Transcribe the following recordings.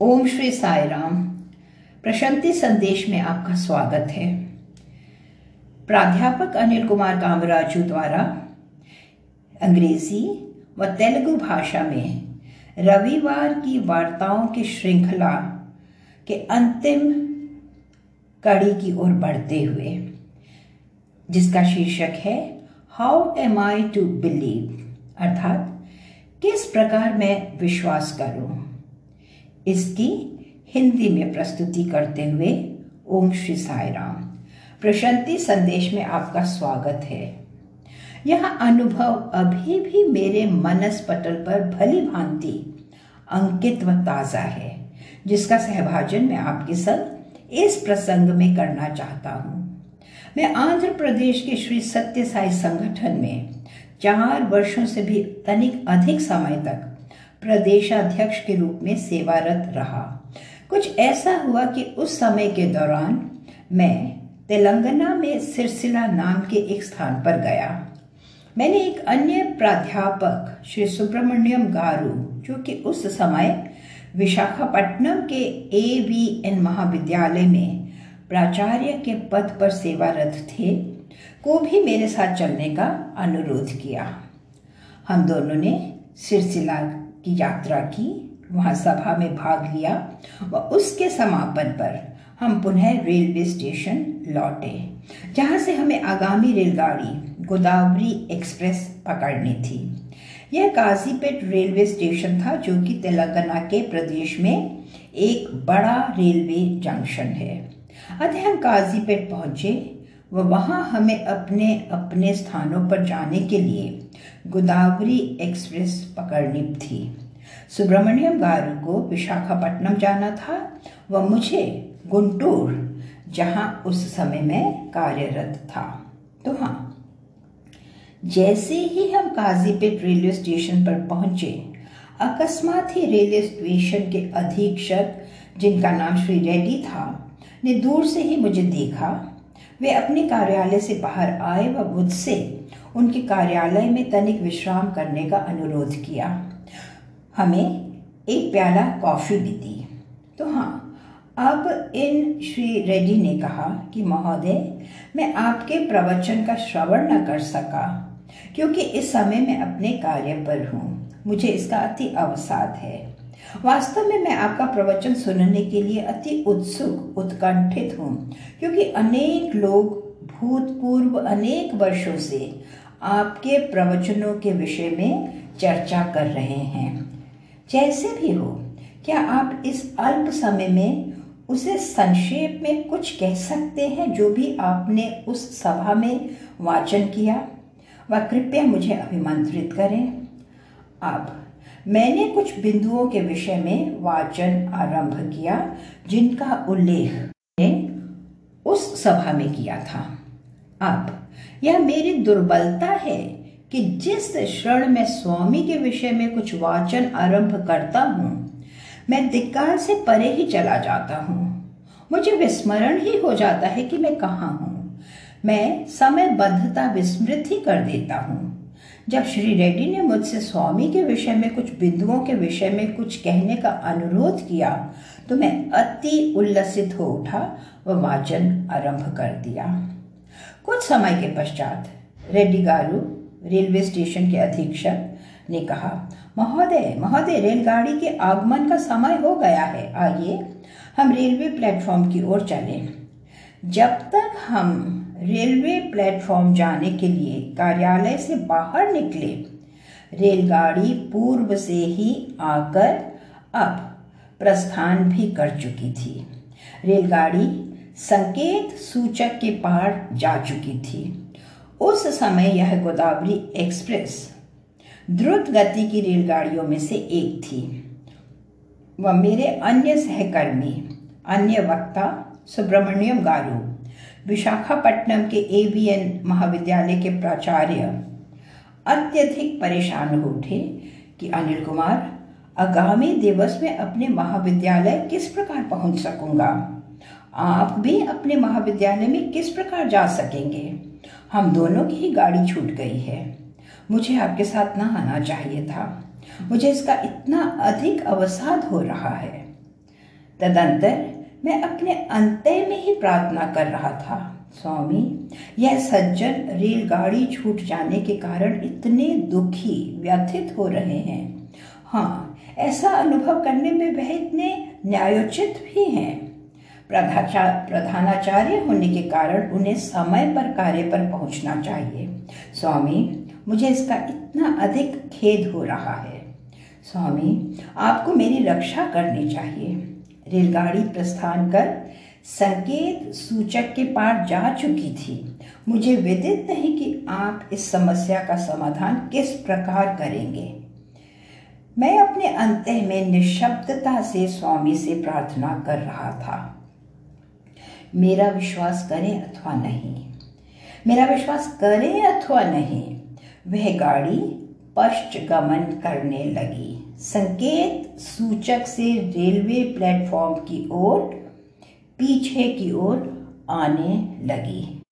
ओम श्री साई राम प्रशांति संदेश में आपका स्वागत है। प्राध्यापक अनिल कुमार कामराजू द्वारा अंग्रेज़ी व तेलुगु भाषा में रविवार की वार्ताओं की श्रृंखला के अंतिम कड़ी की ओर बढ़ते हुए, जिसका शीर्षक है how am I to believe अर्थात, किस प्रकार मैं विश्वास करूँ? इसकी हिंदी में प्रस्तुति करते हुए ओम श्री साई राम। प्रशांति संदेश में आपका स्वागत है। यह अनुभव अभी भी मेरे मनस पटल पर भली भांति अंकित व ताज़ा है, जिसका सहभाजन मैं आपके संग इस प्रसंग में करना चाहता हूँ। मैं आंध्र प्रदेश के श्री सत्य साई संगठन में चार वर्षों से भी तनिक अधिक समय तक प्रदेशाध्यक्ष के रूप में सेवारत रहा। कुछ ऐसा हुआ कि उस समय के दौरान मैं तेलंगाना में सिरसिला नाम के एक स्थान पर गया। मैंने एक अन्य प्राध्यापक, श्री सुब्रमण्यम गारू, जो कि उस समय विशाखापट्टनम के ए वी एन महाविद्यालय में प्राचार्य के पद पर सेवारत थे, को भी मेरे साथ चलने का अनुरोध किया। हम दोनों ने सिरसिला की यात्रा की, वहाँ सभा में भाग लिया व उसके समापन पर हम पुनः रेलवे स्टेशन लौटे, जहाँ से हमें आगामी रेलगाड़ी गोदावरी एक्सप्रेस पकड़नी थी। यह काजीपेट रेलवे स्टेशन था जो कि तेलंगाना के प्रदेश में एक बड़ा रेलवे जंक्शन है। अतः हम काजीपेट पहुँचे वहाँ हमें अपने अपने स्थानों पर जाने के लिए गोदावरी एक्सप्रेस पकड़नी थी। सुब्रमण्यम गारू को विशाखापट्टनम जाना था। व मुझे गुंटूर, जहाँ उस समय में कार्यरत था। तो हाँ जैसे ही हम काजीपेट रेलवे स्टेशन पर पहुँचे, अकस्मात ही रेलवे स्टेशन के अधीक्षक, जिनका नाम श्री रेड्डी था, ने दूर से ही मुझे देखा। वे अपने कार्यालय से बाहर आए व मुझसे उनके कार्यालय में तनिक विश्राम करने का अनुरोध किया। हमें एक प्याला कॉफ़ी भी दी। तो हाँ अब इन श्री रेड्डी ने कहा कि, महोदय, मैं आपके प्रवचन का श्रवण न कर सका, क्योंकि इस समय मैं अपने कार्य पर हूँ। मुझे इसका अति अवसाद है। वास्तव में मैं आपका प्रवचन सुनने के लिए अति उत्सुक, उत्कंठित हूँ, क्योंकि अनेक लोग, भूतपूर्व अनेक वर्षों से आपके प्रवचनों के विषय में चर्चा कर रहे हैं। जैसे भी हो, क्या आप इस अल्प समय में उसे संक्षेप में कुछ कह सकते हैं जो भी आपने उस सभा में वाचन किया? व कृपया मुझे अभिमंत्रित करें। अब, मैंने कुछ बिंदुओं के विषय में वाचन आरंभ किया, जिनका उल्लेख ने उस सभा में किया था। अब यह मेरी दुर्बलता है कि जिस क्षण मैं स्वामी के विषय में कुछ वाचन आरंभ करता हूँ, मैं दिक्काल से परे ही चला जाता हूँ। मुझे विस्मरण ही हो जाता है कि मैं कहाँ हूँ। मैं समयबद्धता विस्मृत ही कर देता हूँ। जब श्री रेड्डी ने मुझसे स्वामी के विषय में कुछ बिंदुओं के विषय में कुछ कहने का अनुरोध किया तो मैं अति उल्लसित हो उठा व वाचन आरंभ कर दिया। कुछ समय के पश्चात रेड्डी गारू रेलवे स्टेशन के अधीक्षक ने कहा, महोदय महोदय, रेलगाड़ी के आगमन का समय हो गया है। आइए, हम रेलवे प्लेटफॉर्म की ओर चलें। जब तक हम रेलवे प्लेटफॉर्म जाने के लिए कार्यालय से बाहर निकले, रेलगाड़ी पूर्व से ही आकर अब प्रस्थान भी कर चुकी थी। रेलगाड़ी संकेत सूचक के पार जा चुकी थी। उस समय यह गोदावरी एक्सप्रेस द्रुत गति की रेलगाड़ियों में से एक थी। व मेरे अन्य सहकर्मी, अन्य वक्ता, सुब्रमण्यम गारू, विशाखापट्टनम के एवीएन महाविद्यालय के प्राचार्य अत्यधिक परेशान हो उठे कि अनिल कुमार, आगामी दिवस में अपने महाविद्यालय किस प्रकार पहुँच सकूँगा? आप भी अपने महाविद्यालय में किस प्रकार जा सकेंगे? हम दोनों की ही गाड़ी छूट गई है। मुझे आपके साथ ना आना चाहिए था। मुझे इसका इतना अधिक अवसाद हो रहा है। तदंतर मैं अपने अंत्य में ही प्रार्थना कर रहा था, स्वामी, यह सज्जन रेलगाड़ी छूट जाने के कारण इतने दुखी, व्यथित हो रहे हैं। हाँ ऐसा अनुभव करने में वह इतने न्यायोचित भी हैं। प्रधानाचार्य होने के कारण उन्हें समय पर कार्य पर पहुँचना चाहिए। स्वामी, मुझे इसका इतना अधिक खेद हो रहा है। स्वामी, आपको मेरी रक्षा करनी चाहिए। रेलगाड़ी प्रस्थान कर संकेत सूचक के पार जा चुकी थी। मुझे विदित नहीं कि आप इस समस्या का समाधान किस प्रकार करेंगे। मैं अपने अंत में निशब्दता से स्वामी से प्रार्थना कर रहा था। मेरा विश्वास करें अथवा नहीं। मेरा विश्वास करें अथवा नहीं, वह गाड़ी पश्च गमन करने लगी। संकेत सूचक से रेलवे प्लेटफॉर्म की ओर, पीछे की ओर आने लगी।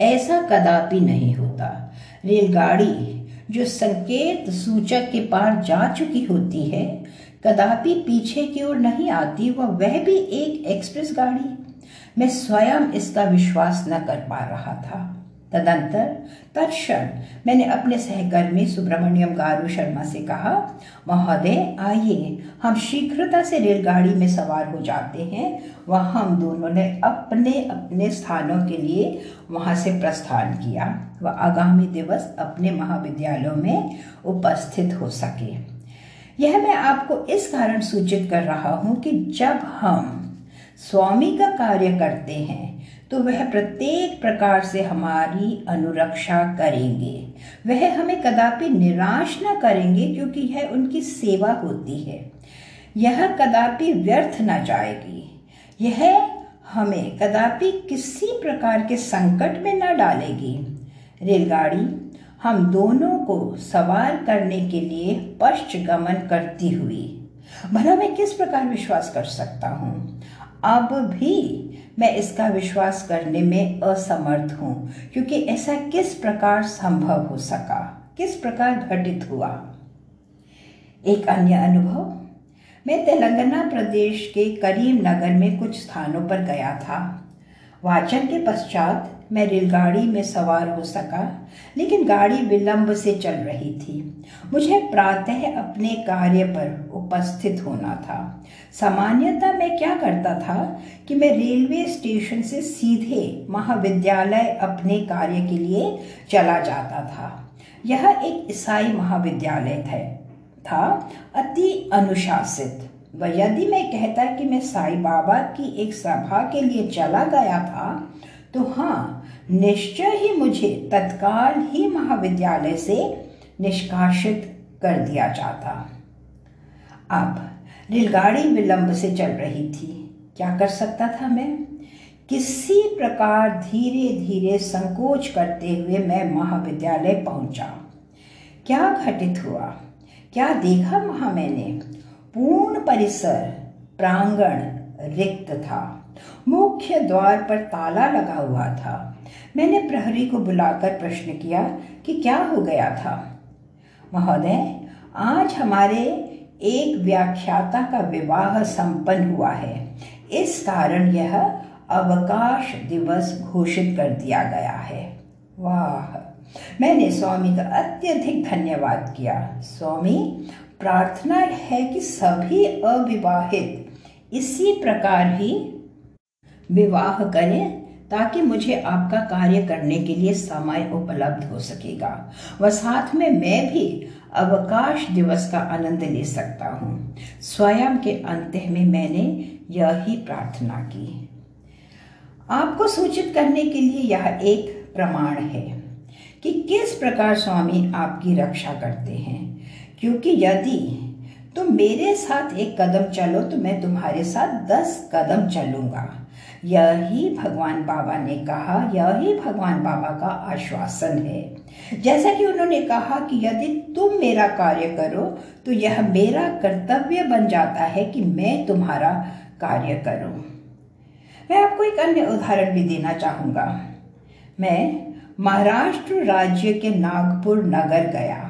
ऐसा कदापि नहीं होता। रेलगाड़ी जो संकेत सूचक के पार जा चुकी होती है, कदापि पीछे की ओर नहीं आती, वह वह भी एक एक्सप्रेस गाड़ी। मैं स्वयं इसका विश्वास न कर पा रहा था। तदंतर तत्क्षण मैंने अपने सहकर्मी सुब्रमण्यम गारू शर्मा से कहा, महोदय, आइए, हम शीघ्रता से रेलगाड़ी में सवार हो जाते हैं। वह हम दोनों ने अपने अपने स्थानों के लिए वहाँ से प्रस्थान किया। व आगामी दिवस अपने महाविद्यालयों में उपस्थित हो सके। यह मैं आपको इस कारण सूचित कर रहा हूँ कि जब हम स्वामी का कार्य करते हैं तो वह प्रत्येक प्रकार से हमारी अनुरक्षा करेंगे। वह हमें कदापि निराश न करेंगे, क्योंकि यह उनकी सेवा होती है। यह कदापि व्यर्थ न जाएगी। यह हमें कदापि किसी प्रकार के संकट में न डालेगी। रेलगाड़ी, हम दोनों को सवार करने के लिए पश्च गमन करती हुई, भला मैं किस प्रकार विश्वास कर सकता हूँ? अब भी मैं इसका विश्वास करने में असमर्थ हूँ, क्योंकि ऐसा किस प्रकार संभव हो सका? किस प्रकार घटित हुआ? एक अन्य अनुभव, मैं तेलंगाना प्रदेश के करीम नगर में कुछ स्थानों पर गया था। वाचन के पश्चात मैं रेलगाड़ी में सवार हो सका, लेकिन गाड़ी विलंब से चल रही थी। मुझे प्रातः अपने कार्य पर उपस्थित होना था। सामान्यतः मैं क्या करता था कि मैं रेलवे स्टेशन से सीधे महाविद्यालय अपने कार्य के लिए चला जाता था। यह एक ईसाई महाविद्यालय था था अति अनुशासित। व यदि मैं कहता कि मैं साई बाबा की एक सभा के लिए चला गया था तो हाँ निश्चय ही मुझे तत्काल ही महाविद्यालय से निष्कासित कर दिया जाता। अब रेलगाड़ी विलंब से चल रही थी। क्या कर सकता था मैं? किसी प्रकार धीरे धीरे संकोच करते हुए मैं महाविद्यालय पहुँचा। क्या घटित हुआ? क्या देखा वहाँ मैंने? पूर्ण परिसर, प्रांगण रिक्त था। मुख्य द्वार पर ताला लगा हुआ था। मैंने प्रहरी को बुलाकर प्रश्न किया कि क्या हो गया था। महोदय, आज हमारे एक व्याख्याता का विवाह संपन्न हुआ है। इस कारण यह अवकाश दिवस घोषित कर दिया गया है। वाह! मैंने स्वामी का अत्यधिक धन्यवाद किया। स्वामी, प्रार्थना है कि सभी अविवाहित इसी प्रकार ही विवाह करें। ताकि मुझे आपका कार्य करने के लिए समय उपलब्ध हो सकेगा। व साथ में मैं भी अवकाश दिवस का आनंद ले सकता हूँ। स्वयं के अंत में मैंने यही प्रार्थना की। आपको सूचित करने के लिए यह एक प्रमाण है कि किस प्रकार स्वामी आपकी रक्षा करते हैं। क्योंकि यदि तुम मेरे साथ एक कदम चलो तो मैं तुम्हारे साथ दस कदम चलूँगा। यही भगवान बाबा ने कहा, यही भगवान बाबा का आश्वासन है। जैसा कि उन्होंने कहा कि यदि तुम मेरा कार्य करो तो यह मेरा कर्तव्य बन जाता है कि मैं तुम्हारा कार्य करूँ। मैं आपको एक अन्य उदाहरण भी देना चाहूँगा। मैं महाराष्ट्र राज्य के नागपुर नगर गया।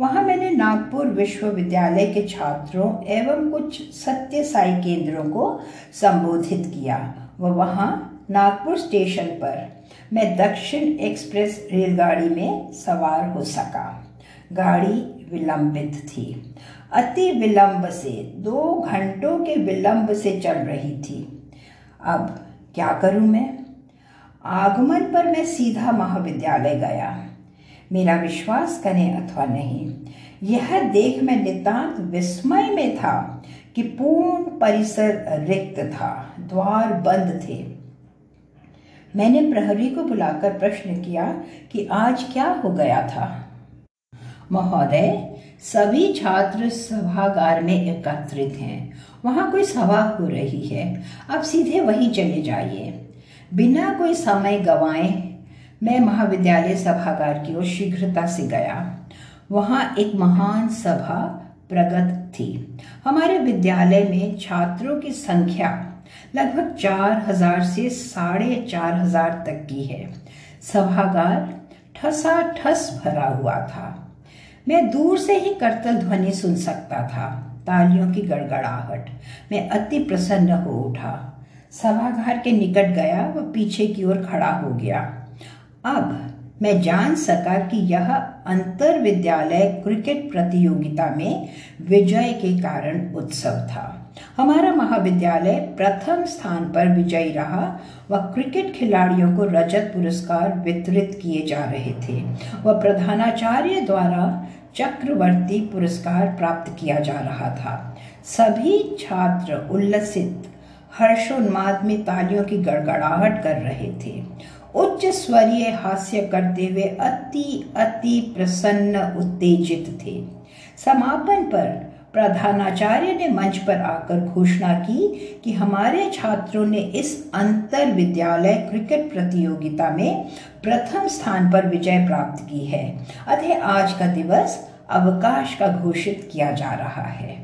वहाँ मैंने नागपुर विश्वविद्यालय के छात्रों एवं कुछ सत्य साई केंद्रों को संबोधित किया। व वहाँ नागपुर स्टेशन पर, मैं दक्षिण एक्सप्रेस रेलगाड़ी में सवार हो सका। गाड़ी विलंबित थी। अति विलंब से, दो घंटों के विलंब से चल रही थी। अब क्या करूँ मैं? आगमन पर मैं सीधा महाविद्यालय गया। मेरा विश्वास करें अथवा नहीं, यह देख मैं नितांत विस्मय में था कि पूर्ण परिसर रिक्त था, द्वार बंद थे। मैंने प्रहरी को बुलाकर प्रश्न किया कि आज क्या हो गया था। महोदय, सभी छात्र सभागार में एकत्रित हैं। वहाँ कोई सभा हो रही है। अब सीधे वहीं चले जाइए। बिना कोई समय गवाए, मैं महाविद्यालय सभागार की ओर शीघ्रता से गया। वहाँ एक महान सभा प्रगत थी। हमारे विद्यालय में छात्रों की संख्या लगभग चार हज़ार से साढ़े चार हज़ार तक की है। सभागार ठसा ठस भरा हुआ था। मैं दूर से ही करतल ध्वनि सुन सकता था। तालियों की गड़गड़ाहट मैं अति प्रसन्न हो उठा। सभागार के निकट गया व पीछे की ओर खड़ा हो गया। अब मैं जान सका कि यह अंतर विद्यालय क्रिकेट प्रतियोगिता में विजय के कारण उत्सव था। हमारा महाविद्यालय प्रथम स्थान पर विजयी रहा। व क्रिकेट खिलाड़ियों को रजत पुरस्कार वितरित किए जा रहे थे। व प्रधानाचार्य द्वारा चक्रवर्ती पुरस्कार प्राप्त किया जा रहा था। सभी छात्र उल्लसित, हर्षोन्माद में तालियों की गड़गड़ाहट कर रहे थे। उच्च स्वरीय हास्य करते हुए अति अति प्रसन्न, उत्तेजित थे। समापन पर प्रधानाचार्य ने मंच पर आकर घोषणा की कि हमारे छात्रों ने इस अंतर विद्यालय क्रिकेट प्रतियोगिता में प्रथम स्थान पर विजय प्राप्त की है। अतः आज का दिवस अवकाश का घोषित किया जा रहा है।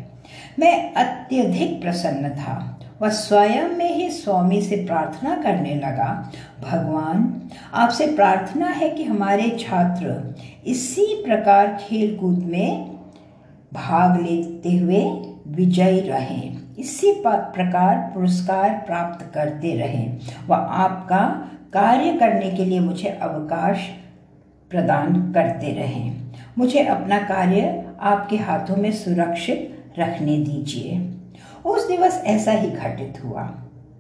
मैं अत्यधिक प्रसन्न था। वह स्वयं में ही स्वामी से प्रार्थना करने लगा, भगवान, आपसे प्रार्थना है कि हमारे छात्र इसी प्रकार खेल कूद में भाग लेते हुए विजयी रहें। इसी प्रकार पुरस्कार प्राप्त करते रहें। व आपका कार्य करने के लिए मुझे अवकाश प्रदान करते रहें। मुझे अपना कार्य आपके हाथों में सुरक्षित रखने दीजिए। उस दिवस ऐसा ही घटित हुआ।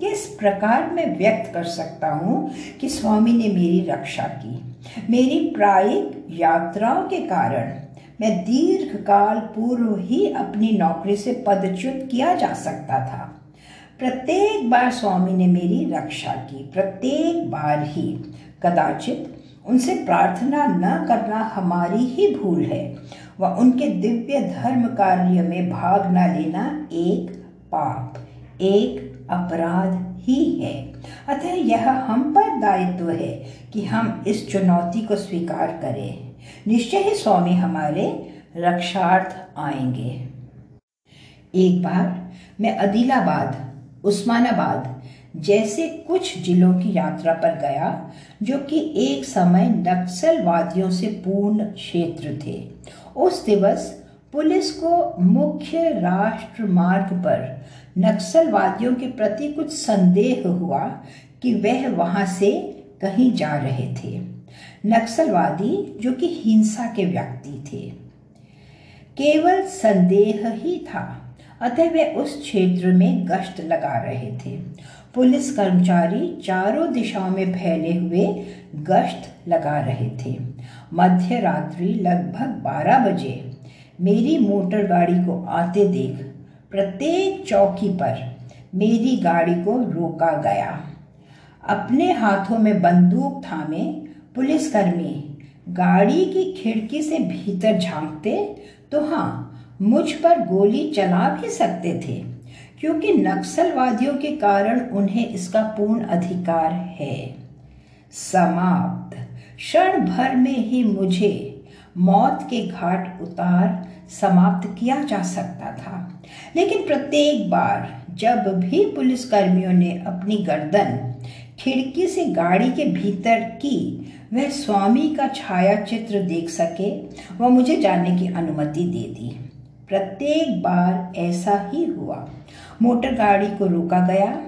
किस प्रकार मैं व्यक्त कर सकता हूँ कि स्वामी ने मेरी रक्षा की? मेरी प्रायिक यात्राओं के कारण मैं दीर्घ काल पूर्व ही अपनी नौकरी से पदच्युत किया जा सकता था। प्रत्येक बार स्वामी ने मेरी रक्षा की। प्रत्येक बार ही कदाचित उनसे प्रार्थना न करना हमारी ही भूल है। व उनके दिव्य धर्म कार्य में भाग न लेना एक पाप एक अपराध ही है। अतः यह हम पर दायित्व है कि हम इस चुनौती को स्वीकार करें। निश्चय ही स्वामी हमारे रक्षार्थ आएँगे। एक बार मैं अदिलाबाद, उस्मानाबाद जैसे कुछ जिलों की यात्रा पर गया जो कि एक समय नक्सलवादियों से पूर्ण क्षेत्र थे। उस दिवस पुलिस को मुख्य राष्ट्र मार्ग पर नक्सलवादियों के प्रति कुछ संदेह हुआ कि वह वहाँ से कहीं जा रहे थे। नक्सलवादी जो कि हिंसा के व्यक्ति थे। केवल संदेह ही था, अतः वे उस क्षेत्र में गश्त लगा रहे थे। पुलिस कर्मचारी चारों दिशाओं में फैले हुए गश्त लगा रहे थे। मध्य रात्रि लगभग 12 बजे मेरी मोटर गाड़ी को आते देख प्रत्येक चौकी पर मेरी गाड़ी को रोका गया। अपने हाथों में बंदूक थामे, पुलिसकर्मी गाड़ी की खिड़की से भीतर झांकते तो हाँ मुझ पर गोली चला भी सकते थे, क्योंकि नक्सलवादियों के कारण उन्हें इसका पूर्ण अधिकार है। समाप्त। क्षण भर में ही मुझे मौत के घाट उतार समाप्त किया जा सकता था। लेकिन प्रत्येक बार जब भी पुलिस कर्मियों ने अपनी गर्दन खिड़की से गाड़ी के भीतर की, वह स्वामी का छाया चित्र देख सके, वह मुझे जाने की अनुमति दे दी। प्रत्येक बार ऐसा ही हुआ। मोटर गाड़ी को रोका गया,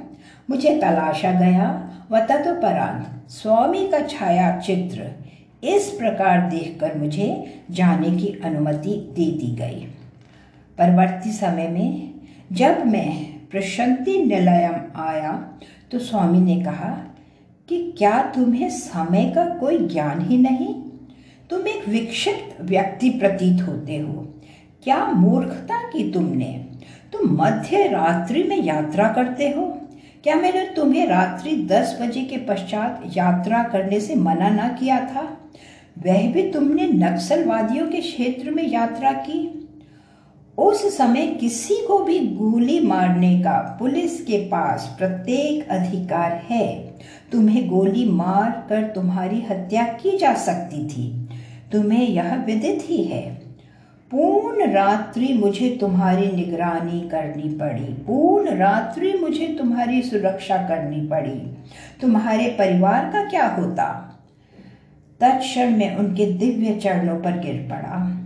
मुझे तलाशा गया व तदुपरांत स्वामी का छाया चित्र इस प्रकार देखकर मुझे जाने की अनुमति दे दी गई। परवर्ती समय में जब मैं प्रशांति निलयम आया तो स्वामी ने कहा कि क्या तुम्हें समय का कोई ज्ञान ही नहीं? तुम एक विक्षिप्त व्यक्ति प्रतीत होते हो। क्या मूर्खता की तुमने? तुम मध्य रात्रि में यात्रा करते हो? क्या मैंने तुम्हें रात्रि दस बजे के पश्चात यात्रा करने से मना ना किया था? वह भी तुमने नक्सलवादियों के क्षेत्र में यात्रा की। उस समय किसी को भी गोली मारने का पुलिस के पास प्रत्येक अधिकार है। तुम्हें गोली मार कर तुम्हारी हत्या की जा सकती थी। तुम्हें यह विदित ही है। पूर्ण रात्रि मुझे तुम्हारी निगरानी करनी पड़ी। पूर्ण रात्रि मुझे तुम्हारी सुरक्षा करनी पड़ी। तुम्हारे परिवार का क्या होता? तत्क्षण में उनके दिव्य चरणों पर गिर पड़ा।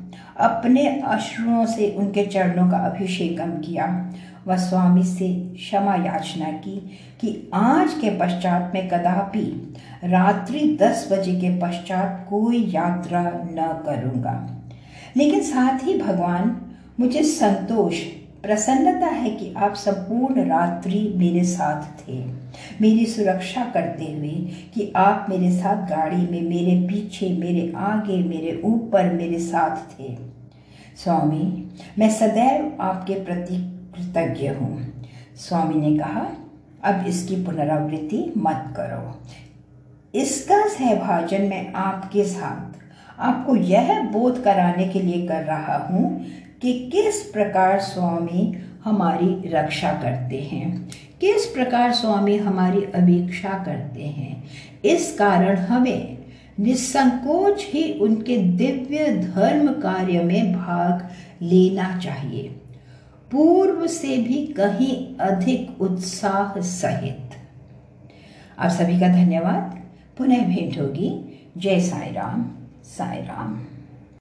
अपने अश्रुओं से उनके चरणों का अभिषेकम किया। व स्वामी से क्षमा याचना की कि आज के पश्चात में कदापि रात्रि दस बजे के पश्चात कोई यात्रा न करूँगा। लेकिन साथ ही भगवान, मुझे संतोष प्रसन्नता है कि आप संपूर्ण रात्रि मेरे साथ थे। मेरी सुरक्षा करते हुए कि आप मेरे साथ गाड़ी में, मेरे पीछे, मेरे आगे, मेरे ऊपर, मेरे साथ थे। स्वामी, मैं सदैव आपके प्रति कृतज्ञ हूँ। स्वामी ने कहा, अब इसकी पुनरावृत्ति मत करो। इसका सहभाजन मैं आपके साथ, आपको यह बोध कराने के लिए कर रहा हूँ कि किस प्रकार स्वामी हमारी रक्षा करते हैं? किस प्रकार स्वामी हमारी अपेक्षा करते हैं? इस कारण हमें निसंकोच ही उनके दिव्य धर्म कार्य में भाग लेना चाहिए। पूर्व से भी कहीं अधिक उत्साह सहित। आप सभी का धन्यवाद। पुनः भेंट होगी। जय साई राम साई राम